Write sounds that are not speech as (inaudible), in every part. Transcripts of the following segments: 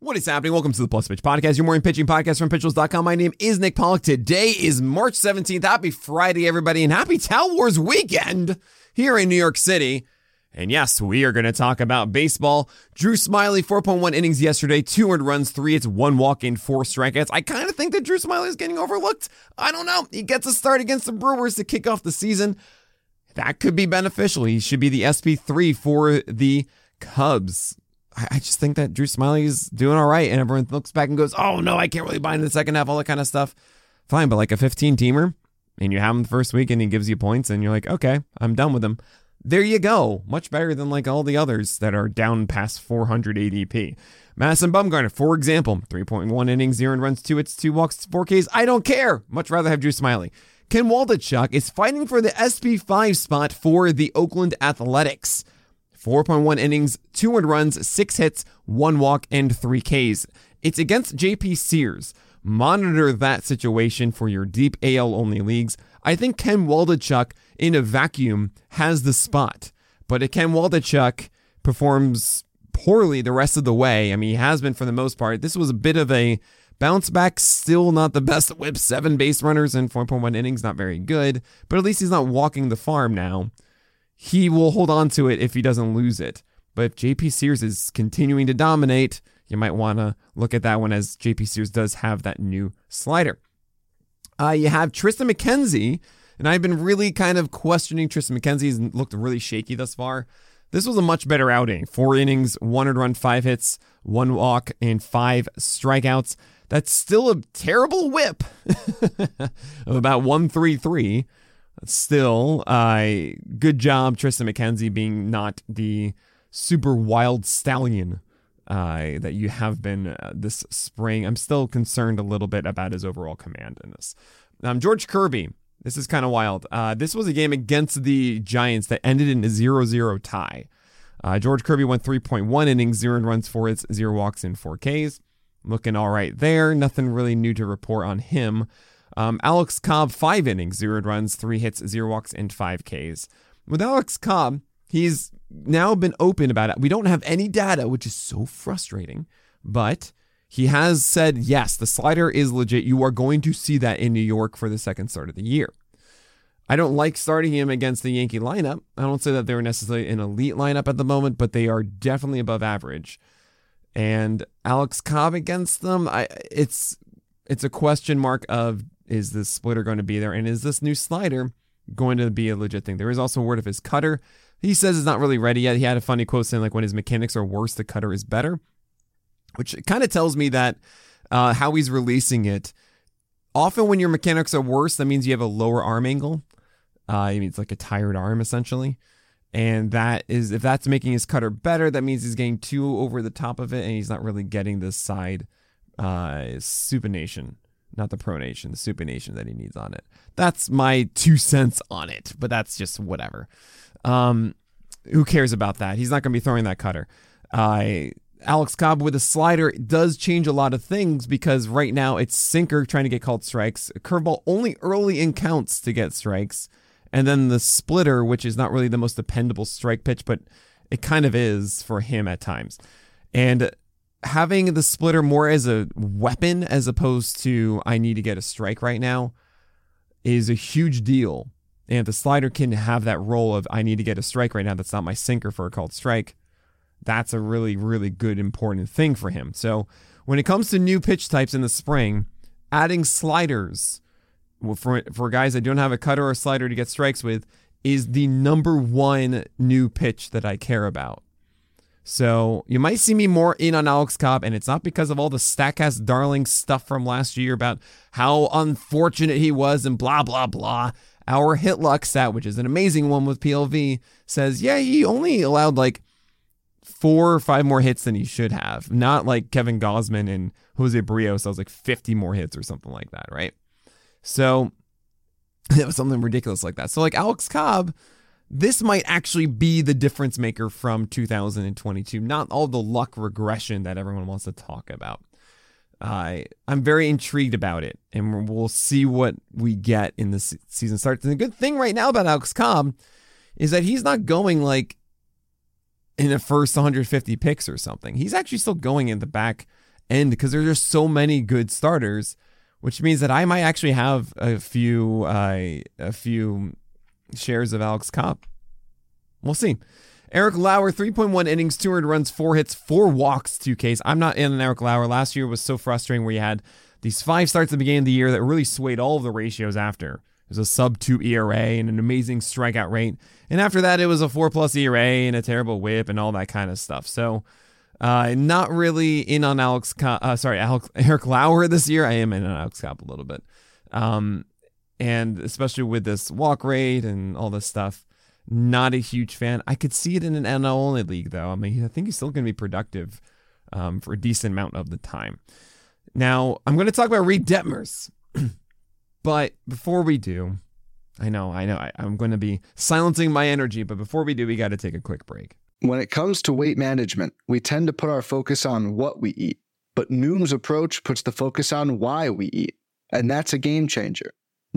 What is happening? Welcome to the Plus Pitch Podcast, your morning pitching podcast from PitcherList.com. My name is Nick Pollack. Today is March 17th. Happy Friday, everybody, and happy Tout Wars weekend here in New York City. And yes, we are going to talk about baseball. Drew Smyly, 4.1 innings yesterday, 200 runs, three hits, one walk, and four strikeouts. I kind of think that Drew Smyly is getting overlooked. I don't know. He gets a start against the Brewers to kick off the season. That could be beneficial. He should be the SP3 for the Cubs. I just think that Drew Smyly's doing all right, and everyone looks back and goes, "Oh no, I can't really buy into the second half, all that kind of stuff." Fine, but like a 15 teamer, and you have him the first week, and he gives you points, and you're like, "Okay, I'm done with him." There you go. Much better than like all the others that are down past 400 ADP. Madison Bumgarner, for example, 3.1 innings, zero runs, two hits, two walks, four Ks. I don't care. Much rather have Drew Smyly. Ken Waldichuk is fighting for the SP5 spot for the Oakland Athletics. 4.1 innings, 200 runs, 6 hits, 1 walk, and 3 Ks. It's against JP Sears. Monitor that situation for your deep AL only leagues. I think Ken Waldichuk in a vacuum has the spot, but if Ken Waldichuk performs poorly the rest of the way, I mean, he has been for the most part. This was a bit of a bounce back, still not the best whip. Seven base runners in 4.1 innings, not very good, but at least he's not walking the farm now he will hold on to it if he doesn't lose it. But if JP Sears is continuing to dominate, you might want to look at that one as JP Sears does have that new slider. Uh, you have Triston McKenzie, and I've been really kind of questioning Triston McKenzie. He's looked really shaky thus far. This was a much better outing. Four innings, one run, five hits, one walk, and five strikeouts. That's still a terrible whip (laughs) of about 133 still, uh, good job, Triston McKenzie, being not the super wild stallion uh, that you have been uh, this spring. I'm still concerned a little bit about his overall command in this. Um, George Kirby, this is kind of wild. Uh, this was a game against the Giants that ended in a 0 0 tie. Uh, George Kirby went 3.1 innings, zero runs, four hits, zero walks, and four Ks. Looking all right there. Nothing really new to report on him. Um, Alex Cobb, five innings, zero runs, three hits, zero walks, and five Ks. With Alex Cobb, he's now been open about it. We don't have any data, which is so frustrating, but he has said, yes, the slider is legit. You are going to see that in New York for the second start of the year. I don't like starting him against the Yankee lineup. I don't say that they're necessarily an elite lineup at the moment, but they are definitely above average. And Alex Cobb against them, I it's it's a question mark of is this splitter going to be there? And is this new slider going to be a legit thing? There is also word of his cutter. He says it's not really ready yet. He had a funny quote saying, like, when his mechanics are worse, the cutter is better, which kind of tells me that uh, how he's releasing it. Often, when your mechanics are worse, that means you have a lower arm angle. Uh, it means like a tired arm, essentially. And that is, if that's making his cutter better, that means he's getting too over the top of it and he's not really getting the side uh, supination not the pronation, the supination that he needs on it. That's my two cents on it, but that's just whatever. Um, who cares about that? He's not going to be throwing that cutter. Uh, Alex Cobb with a slider does change a lot of things because right now it's sinker trying to get called strikes, curveball only early in counts to get strikes, and then the splitter, which is not really the most dependable strike pitch, but it kind of is for him at times. And having the splitter more as a weapon as opposed to I need to get a strike right now is a huge deal. And if the slider can have that role of I need to get a strike right now, that's not my sinker for a called strike. That's a really, really good, important thing for him. So when it comes to new pitch types in the spring, adding sliders for for guys that don't have a cutter or a slider to get strikes with is the number one new pitch that I care about. So you might see me more in on Alex Cobb, and it's not because of all the Statcast darling stuff from last year about how unfortunate he was and blah blah blah. Our hit luck stat, which is an amazing one with PLV, says yeah he only allowed like four or five more hits than he should have. Not like Kevin Gausman and Jose Berrios. I was like 50 more hits or something like that, right? So (laughs) it was something ridiculous like that. So like Alex Cobb, this might actually be the difference maker from 2022, not all the luck regression that everyone wants to talk about. Uh, I'm very intrigued about it, and we'll see what we get in the season starts. And the good thing right now about Alex Cobb is that he's not going like in the first 150 picks or something. He's actually still going in the back end because there's just so many good starters, which means that I might actually have a few uh, a few shares of Alex Cobb. We'll see. Eric Lauer, 3.1 innings, 200 runs, four hits, four walks, two Ks. I'm not in an Eric Lauer. Last year was so frustrating where you had these five starts at the beginning of the year that really swayed all of the ratios after. It was a sub two ERA and an amazing strikeout rate. And after that, it was a four plus ERA and a terrible whip and all that kind of stuff. So, uh, not really in on Alex, uh, sorry, Alex, (laughs) Eric Lauer this year. I am in on Alex Cobb a little bit. Um, and especially with this walk rate and all this stuff, not a huge fan. I could see it in an NL only league though. I mean, I think he's still going to be productive um, for a decent amount of the time. Now, I'm going to talk about Reid Detmers. (clears throat) but before we do, I know, I know, I, I'm going to be silencing my energy, but before we do, we got to take a quick break. When it comes to weight management, we tend to put our focus on what we eat, but Noom's approach puts the focus on why we eat, and that's a game changer.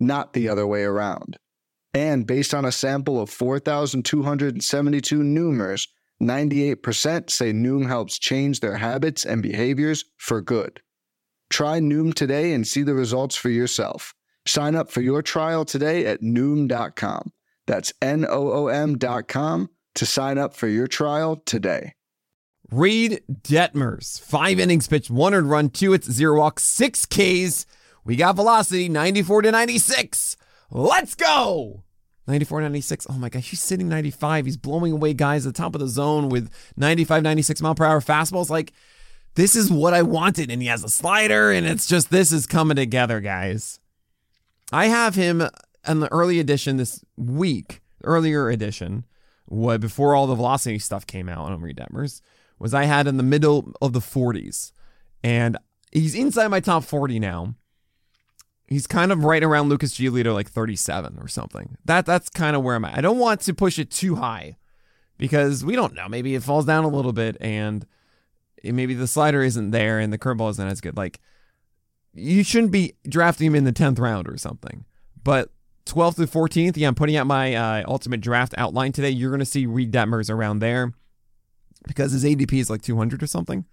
not the other way around. And based on a sample of 4,272 Noomers, 98% say Noom helps change their habits and behaviors for good. Try Noom today and see the results for yourself. Sign up for your trial today at Noom.com. That's N O O M.com to sign up for your trial today. Reid Detmers, five innings pitched, one earned run, two hits, zero walks, six Ks. We got velocity 94 to 96. Let's go. 94, 96. Oh my gosh, he's sitting 95. He's blowing away guys at the top of the zone with 95, 96 mile per hour fastballs. Like, this is what I wanted. And he has a slider, and it's just, this is coming together, guys. I have him in the early edition this week, earlier edition, what before all the velocity stuff came out on Reid Detmers, was I had in the middle of the 40s. And he's inside my top 40 now. He's kind of right around Lucas Giolito, like 37 or something. That that's kind of where I'm at. I don't want to push it too high because we don't know. Maybe it falls down a little bit and maybe the slider isn't there and the curveball isn't as good. Like you shouldn't be drafting him in the 10th round or something. But 12th to 14th, yeah, I'm putting out my uh, ultimate draft outline today. You're going to see Reid Detmers around there because his ADP is like 200 or something.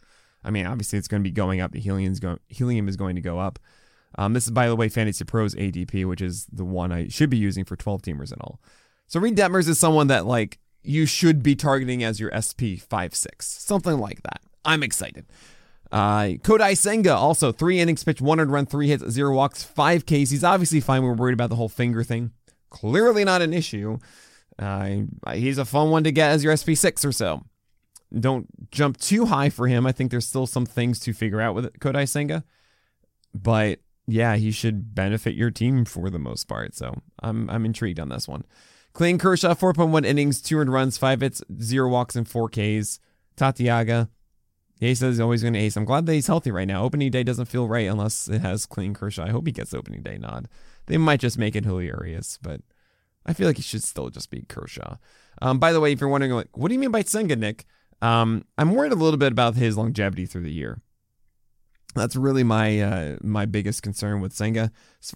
I mean, obviously it's going to be going up. The helium's going, helium is going to go up. Um, this is, by the way, Fantasy Pros ADP, which is the one I should be using for 12 teamers and all. So Reid Detmers is someone that like you should be targeting as your SP 5-6, something like that. I'm excited. Uh, Kodai Senga also three innings pitched, 100 run, three hits, zero walks, five Ks. He's obviously fine. We are worried about the whole finger thing. Clearly not an issue. Uh, he's a fun one to get as your SP6 or so. Don't jump too high for him. I think there's still some things to figure out with Kodai Senga. But yeah, he should benefit your team for the most part. So I'm I'm intrigued on this one. Clayton Kershaw, 4.1 innings, 200 runs, 5 hits, 0 walks, and 4 Ks. Tatiaga, he says he's always going to ace. I'm glad that he's healthy right now. Opening day doesn't feel right unless it has Clayton Kershaw. I hope he gets opening day nod. They might just make it hilarious, but I feel like he should still just be Kershaw. Um, by the way, if you're wondering, like, what do you mean by Senga, Nick? Um, I'm worried a little bit about his longevity through the year. That's really my uh, my biggest concern with Senga,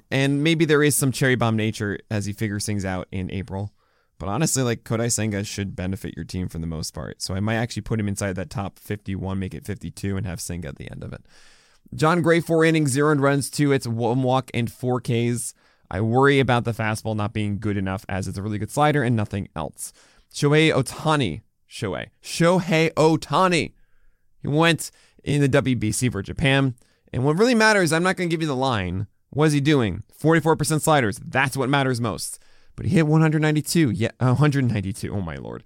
and maybe there is some cherry bomb nature as he figures things out in April. But honestly, like Kodai Senga should benefit your team for the most part. So I might actually put him inside that top 51, make it 52, and have Senga at the end of it. Jon Gray, four innings, zero and runs, two It's one walk, and four Ks. I worry about the fastball not being good enough as it's a really good slider and nothing else. Shohei Ohtani. Shohei, Shohei Ohtani. He went in the WBC for Japan. And what really matters, I'm not going to give you the line. What is he doing? 44% sliders. That's what matters most. But he hit 192. Yeah, uh, 192. Oh my lord.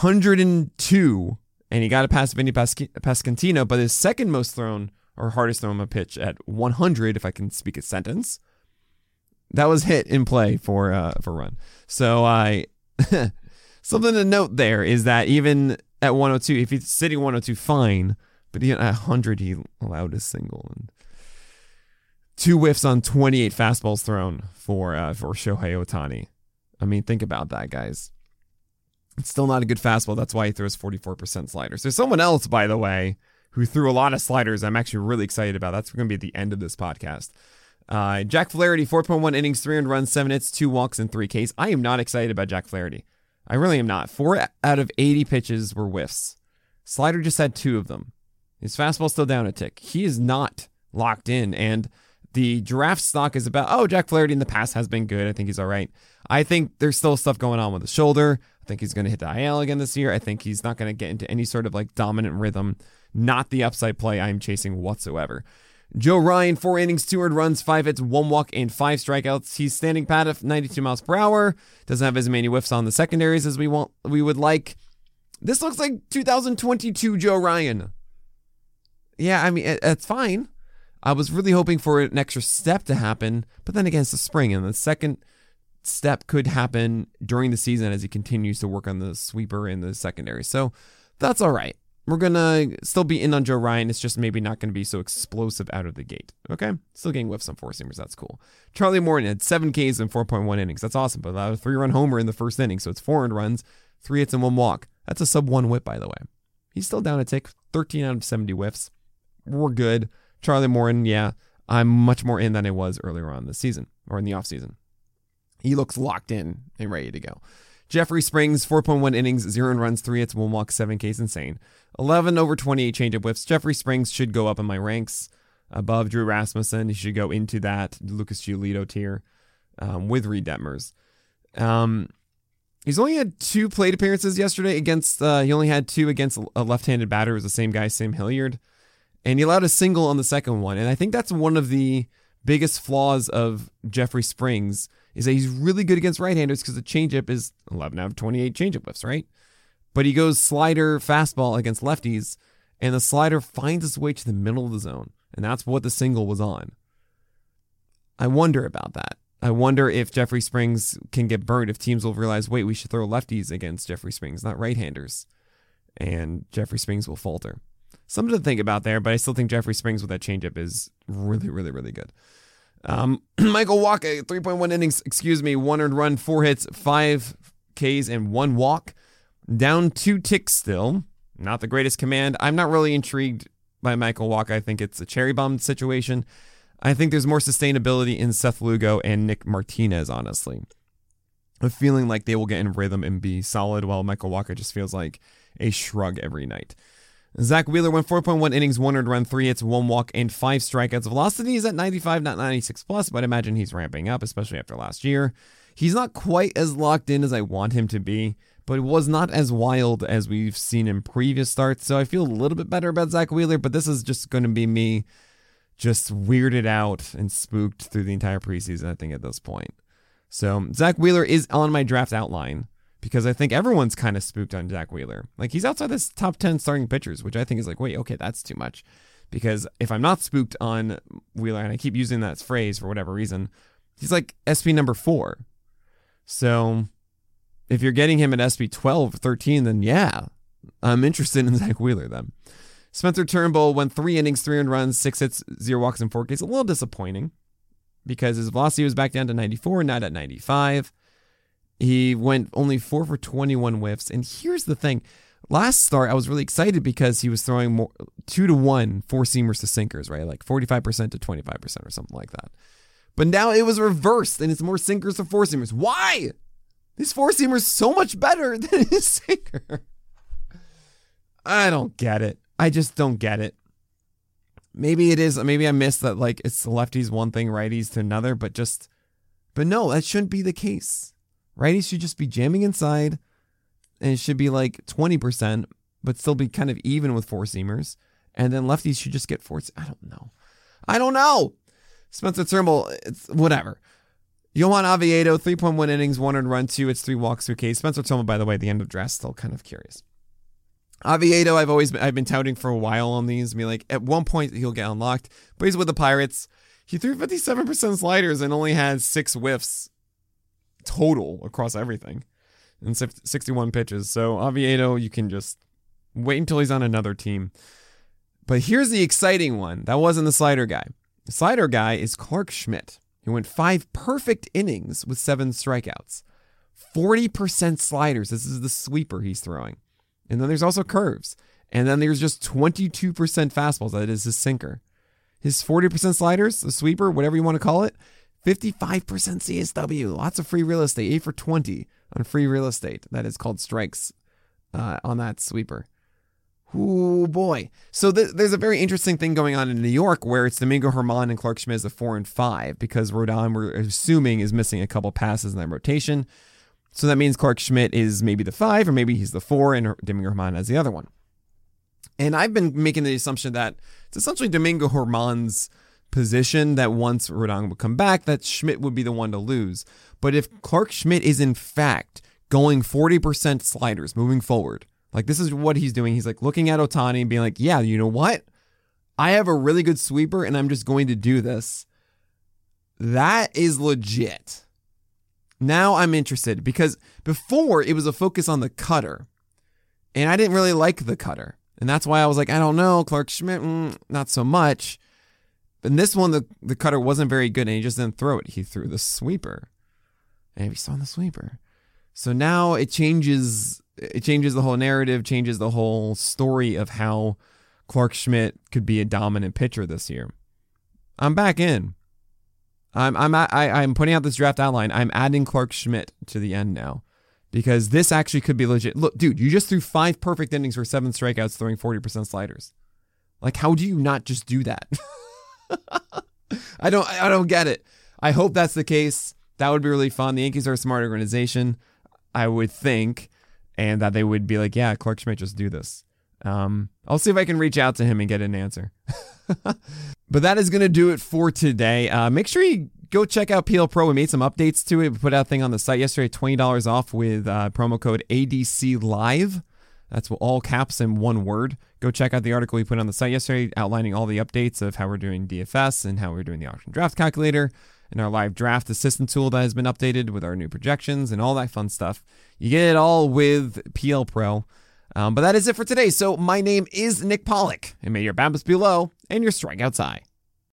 102. And he got a pass Vinny Pasquantino, but his second most thrown or hardest thrown a pitch at 100, if I can speak a sentence. That was hit in play for uh, for run. So I (laughs) something to note there is that even at 102, if he's sitting 102, fine. But even at 100, he allowed a single and two whiffs on 28 fastballs thrown for uh, for Shohei Ohtani. I mean, think about that, guys. It's still not a good fastball. That's why he throws 44% sliders. There's someone else, by the way, who threw a lot of sliders. I'm actually really excited about. That's going to be the end of this podcast. Uh, Jack Flaherty, 4.1 innings, 300 runs, 7 hits, 2 walks, and 3 Ks. I am not excited about Jack Flaherty. I really am not. 4 out of 80 pitches were whiffs. Slider just had 2 of them. His fastball's still down a tick. He is not locked in. And the draft stock is about, oh, Jack Flaherty in the past has been good. I think he's all right. I think there's still stuff going on with his shoulder. I think he's going to hit the IL again this year. I think he's not going to get into any sort of like dominant rhythm. Not the upside play I'm chasing whatsoever. Joe Ryan, four innings, two earned runs, five hits, one walk, and five strikeouts. He's standing pat at 92 miles per hour. Doesn't have as many whiffs on the secondaries as we want. We would like. This looks like 2022 Joe Ryan. Yeah, I mean it, it's fine. I was really hoping for an extra step to happen, but then again, it's the spring, and the second step could happen during the season as he continues to work on the sweeper in the secondary. So that's all right. We're gonna still be in on Joe Ryan. It's just maybe not gonna be so explosive out of the gate. Okay, still getting whiffs on four seamers. That's cool. Charlie Morton had seven Ks in 4.1 innings. That's awesome. But a three-run homer in the first inning, so it's four earned runs, three hits and one walk. That's a sub one whip, by the way. He's still down a tick. 13 out of 70 whiffs. We're good. Charlie Morton, yeah, I'm much more in than I was earlier on this season or in the offseason. He looks locked in and ready to go. Jeffrey Springs, 4.1 innings, zero runs, three hits, one walk, seven Ks, insane. 11 over 28 changeup whiffs. Jeffrey Springs should go up in my ranks above Drew Rasmussen. He should go into that Lucas Giolito tier um, with Reid Detmers. Um, he's only had two plate appearances yesterday against, uh, he only had two against a left handed batter. It was the same guy, Sam Hilliard. And he allowed a single on the second one. And I think that's one of the biggest flaws of Jeffrey Springs is that he's really good against right-handers because the changeup is 11 out of 28 changeup whiffs, right? But he goes slider fastball against lefties, and the slider finds its way to the middle of the zone, and that's what the single was on. I wonder about that. I wonder if Jeffrey Springs can get burned if teams will realize, wait, we should throw lefties against Jeffrey Springs, not right-handers, and Jeffrey Springs will falter. Something to think about there, but I still think Jeffrey Springs with that changeup is really, really, really good. Um, (clears throat) Michael Wacha, 3.1 innings, excuse me, one earned run, four hits, five Ks, and one walk. Down two ticks still. Not the greatest command. I'm not really intrigued by Michael Wacha. I think it's a cherry bomb situation. I think there's more sustainability in Seth Lugo and Nick Martinez, honestly. A feeling like they will get in rhythm and be solid, while Michael Wacha just feels like a shrug every night. Zack Wheeler went 4.1 innings, one earned run, three hits, one walk, and five strikeouts. Velocity is at 95, not 96 plus, but I imagine he's ramping up, especially after last year. He's not quite as locked in as I want him to be, but it was not as wild as we've seen in previous starts. So I feel a little bit better about Zack Wheeler, but this is just going to be me just weirded out and spooked through the entire preseason, I think, at this point. So Zack Wheeler is on my draft outline because I think everyone's kind of spooked on Zack Wheeler. Like he's outside this top 10 starting pitchers, which I think is like, wait, okay, that's too much. Because if I'm not spooked on Wheeler, and I keep using that phrase for whatever reason, he's like SP number four. So if you're getting him at SP 12 or 13, then yeah, I'm interested in (laughs) Zack Wheeler then. Spencer Turnbull went three innings, three runs, six hits, zero walks, and four Ks. A little disappointing because his velocity was back down to 94, not at 95. He went only four for 21 whiffs. And here's the thing last start, I was really excited because he was throwing more two to one four seamers to sinkers, right? Like 45% to 25% or something like that. But now it was reversed and it's more sinkers to four seamers. Why? This four seamer is so much better (laughs) than his sinker. I don't get it. I just don't get it. Maybe it is. Maybe I missed that. Like it's lefties one thing, righties to another. But just, but no, that shouldn't be the case. Righties should just be jamming inside and it should be like 20%. but still be kind of even with four seamers. And then lefties should just get four. I don't know. I don't know. Spencer Turnbull, it's whatever. Johan Oviedo, 3.1 innings, one earned run, two. It's three walks, two Ks. Spencer Turnbull, by the way, the end of draft, still kind of curious. Oviedo, I've always been, I've been touting for a while on these. I mean, like at one point he'll get unlocked, but he's with the Pirates. He threw 57% sliders and only had six whiffs total across everything and 61 pitches. So Oviedo, you can just wait until he's on another team. But here's the exciting one. That wasn't the slider guy. The slider guy is Clarke Schmidt. He went five perfect innings with seven strikeouts. 40% sliders. This is the sweeper he's throwing. And then there's also curves. And then there's just 22% fastballs. That is his sinker. His 40% sliders, the sweeper, whatever you want to call it, 55% CSW. Lots of free real estate. 8 for 20 on free real estate. That is called strikes uh, on that sweeper. Oh boy. So th- there's a very interesting thing going on in New York where it's Domingo Germán and Clarke Schmidt as the four and five because Rodon, we're assuming, is missing a couple passes in that rotation. So that means Clarke Schmidt is maybe the five or maybe he's the four and Domingo Germán as the other one. And I've been making the assumption that it's essentially Domingo Germán's position that once Rodon would come back, that Schmidt would be the one to lose. But if Clarke Schmidt is in fact going 40% sliders moving forward, like this is what he's doing. He's like looking at Ohtani and being like, yeah, you know what? I have a really good sweeper and I'm just going to do this. That is legit. Now I'm interested because before it was a focus on the cutter. And I didn't really like the cutter. And that's why I was like, I don't know, Clarke Schmidt, mm, not so much. And this one, the, the cutter wasn't very good and he just didn't throw it. He threw the sweeper. And he saw the sweeper. So now it changes it changes the whole narrative, changes the whole story of how Clarke Schmidt could be a dominant pitcher this year. I'm back in. I'm I'm I, I'm putting out this draft outline. I'm adding Clarke Schmidt to the end now because this actually could be legit. Look, dude, you just threw five perfect innings for seven strikeouts, throwing 40% sliders. Like, how do you not just do that? (laughs) (laughs) I don't I don't get it. I hope that's the case. That would be really fun. The Yankees are a smart organization, I would think, and that they would be like, yeah, Clarke Schmidt, just do this. Um, I'll see if I can reach out to him and get an answer. (laughs) but that is to do it for today. Uh, make sure you go check out PL Pro. We made some updates to it. We put out a thing on the site yesterday, $20 off with uh, promo code ADC Live. That's all caps in one word. Go check out the article we put on the site yesterday outlining all the updates of how we're doing DFS and how we're doing the auction draft calculator and our live draft assistant tool that has been updated with our new projections and all that fun stuff. You get it all with PL Pro. Um, but that is it for today. So my name is Nick Pollack, and may your BABIPs be low and your strikeouts high.